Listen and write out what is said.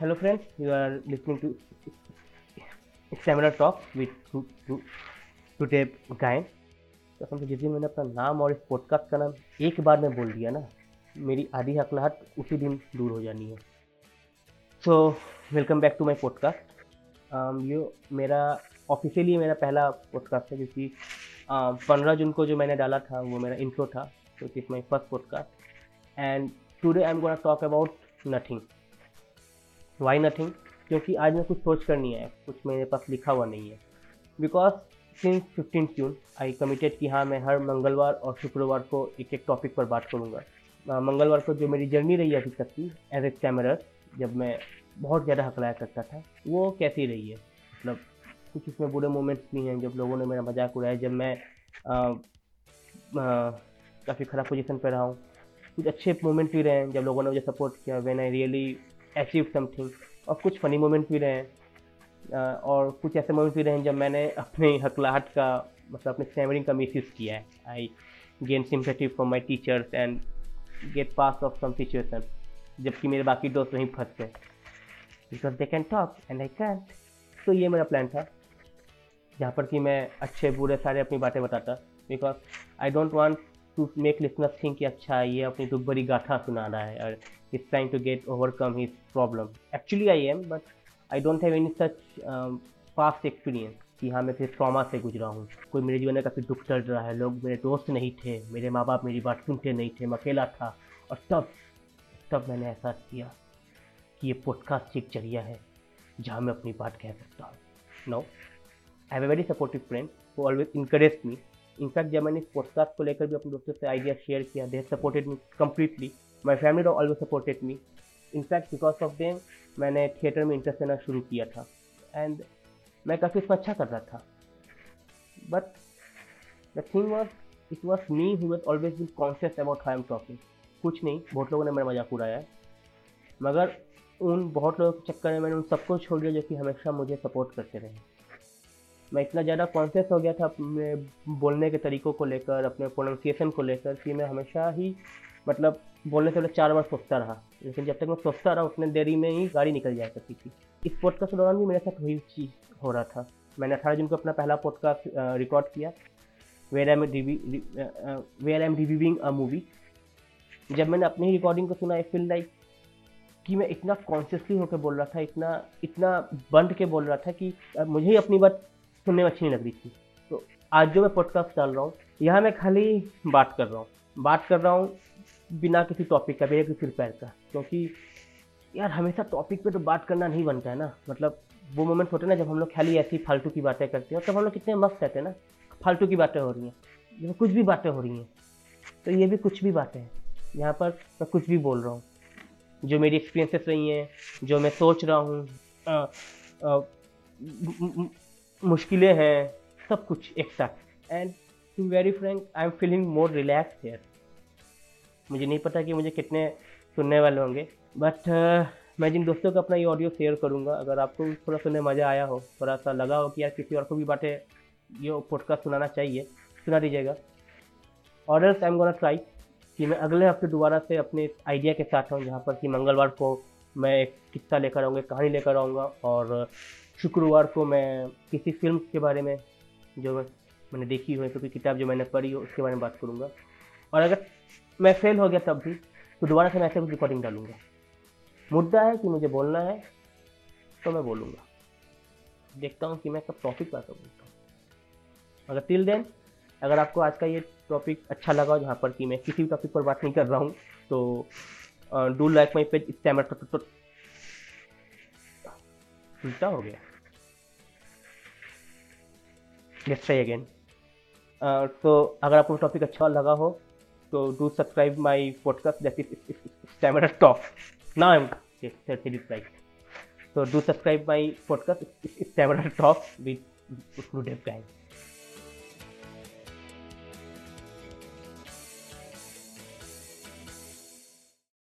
Hello, friends. You are listening to Stamina Talk with today Gain. कसम से जिस दिन मैंने अपना नाम और इस पॉडकास्ट का नाम एक बार में बोल दिया ना मेरी आधी हकलाहट उसी दिन दूर हो जानी है so welcome back to my podcast ये मेरा ऑफिशियली मेरा पहला पॉडकास्ट है क्योंकि पंद्रह जून को जो मैंने डाला था वो मेरा इंट्रो था तो it my first podcast and today I am gonna talk about nothing why nothing क्योंकि आज मैं कुछ सोच कर नहीं आया। कुछ मेरे पास लिखा हुआ नहीं है। Because since fifteen June I committed कि हाँ मैं हर मंगलवार और शुक्रवार को एक एक टॉपिक पर बात करूँगा। मंगलवार को जो मेरी जर्नी रही है अभी तक की एज ए कैमरर जब मैं बहुत ज़्यादा हकलाया करता था, वो कैसी रही है? मतलब कुछ इसमें बुरे मोमेंट्स भी हैं, जब लोगों ने मेरा मज़ाक उड़ाया, जब मैं काफ़ी ख़राब पोजीशन पर रहा हूँ। कुछ अच्छे मोमेंट्स भी रहे हैं, जब लोगों ने मुझे सपोर्ट किया। When I really achieve something और कुछ फ़नी मोमेंट्स भी रहे हैं। और कुछ ऐसे मोमेंट्स भी रहे हैं जब मैंने अपने हकलाहट का मतलब अपने स्टैमरिंग का मिस किया है। I gain sympathy from my teachers and get pass of some situation जबकि मेरे बाकी दोस्त वहीं फंस। गए because they can talk and I can तो ये मेरा प्लान था। जहाँ पर कि मैं अच्छे बुरे सारे अपनी बातें बताता। Because I don't want to make listener think कि अच्छा ये अपनी दुख भरी गाथा सुना रहा है और is trying to get overcome his problem actually I am but I don't have any such past experience कि हाँ मैं फिर ट्रॉमा से गुजरा हूँ। कोई मेरे जीवन में काफ़ी दुख चल रहा है, लोग मेरे दोस्त नहीं थे, मेरे माँ बाप मेरी बात सुनते नहीं थे, मैं अकेला था और तब तब मैंने एहसास किया कि ये पॉडकास्ट एक ज़रिया है जहाँ मैं अपनी बात कह सकता हूँ। No I have a very supportive friend वो always encourage me in fact जब मैंने इस पॉडकास्ट को लेकर भी अपने दोस्तों से आइडिया शेयर किया they supported me completely my family always supported me in fact because of them मैंने थिएटर में इंटरेस्ट लेना शुरू किया था। एंड मैं काफ़ी उसमें अच्छा कर रहा था। But the thing was it was me who always been conscious about how I am talking कुछ नहीं, बहुत लोगों ने मेरा मज़ाक उड़ाया। है मगर उन बहुत लोगों के चक्कर में मैंने उन सबको छोड़ दिया जो कि हमेशा मुझे सपोर्ट करते रहे। मैं इतना ज़्यादा कॉन्शियस हो गया था अपने बोलने के तरीक़ों को लेकर, अपने प्रोनाउंसिएशन को लेकर, कि मैं हमेशा ही मतलब बोलने से पहले चार बार सोचता रहा। लेकिन जब तक मैं सोचता रहा, उतने देरी में ही गाड़ी निकल जाया करती थी। इस पॉडकास्ट के दौरान भी मेरे साथ वही चीज़ हो रहा था। मैंने अठारह जून को अपना पहला पॉडकास्ट रिकॉर्ड किया। Where am where am reviewing a movie जब मैंने अपनी रिकॉर्डिंग को सुना आई फील लाइक कि मैं इतना कॉन्शियसली होकर बोल रहा था, इतना इतना बंद के बोल रहा था कि मुझे ही अपनी बात सुनने में अच्छी नहीं लग रही थी। तो आज जो मैं पॉडकास्ट डाल रहा हूँ, यहाँ मैं खाली बात कर रहा हूँ। बात कर रहा हूँ बिना किसी टॉपिक का, बिना किसी प्रिपेयर का। क्योंकि यार हमेशा टॉपिक पे तो बात करना नहीं बनता है ना। मतलब वो मोमेंट होते हैं ना जब हम लोग खाली ऐसी फालतू की बातें करते हैं तब हम लोग कितने मस्त रहते हैं ना। फालतू की बातें हो रही हैं। जब कुछ भी बातें हो रही हैं। तो ये भी कुछ भी बातें हैं। यहाँ पर मैं कुछ भी बोल रहा हूँ। जो मेरी एक्सपीरियंसेस रही हैं, जो मैं सोच रहा हूँ मुश्किलें हैं सब कुछ एक साथ। And to very frank I am feeling more relax here मुझे नहीं पता कि मुझे कितने सुनने वाले होंगे बट uh, मैं जिन दोस्तों को अपना ये ऑडियो शेयर करूँगा अगर आपको थोड़ा सुनने मज़ा आया हो थोड़ा सा लगा हो कि यार किसी और को भी बातें ये पॉडकास्ट सुनाना चाहिए सुना दीजिएगा। Else I am gonna try कि मैं अगले हफ़्ते दोबारा से अपने आइडिया के साथ हूँ जहाँ पर कि मंगलवार को मैं एक किस्सा लेकर आऊँगा कहानी लेकर आऊँगा और शुक्रवार को मैं किसी फ़िल्म के बारे में जो मैंने देखी हो तो कोई किताब जो मैंने पढ़ी हो, उसके बारे में बात करूँगा। और अगर मैं फेल हो गया तब भी तो दोबारा से मैं ऐसे कुछ रिकॉर्डिंग डालूँगा। मुद्दा है कि मुझे बोलना है तो मैं बोलूँगा। देखता हूँ कि मैं कब टॉपिक पर बोलता हूँ। अगर टिल देन अगर आपको आज का ये टॉपिक अच्छा लगा जहाँ पर कि मैं किसी भी टॉपिक पर बात नहीं कर रहा हूँ तो डू लाइक माई पेज इस टाइम उल्टा हो गया। लेट्स ट्राई अगेन तो अगर आपको टॉपिक अच्छा लगा हो तो do subscribe my podcast that is stamina top now I am said it podcast so top my podcast it's,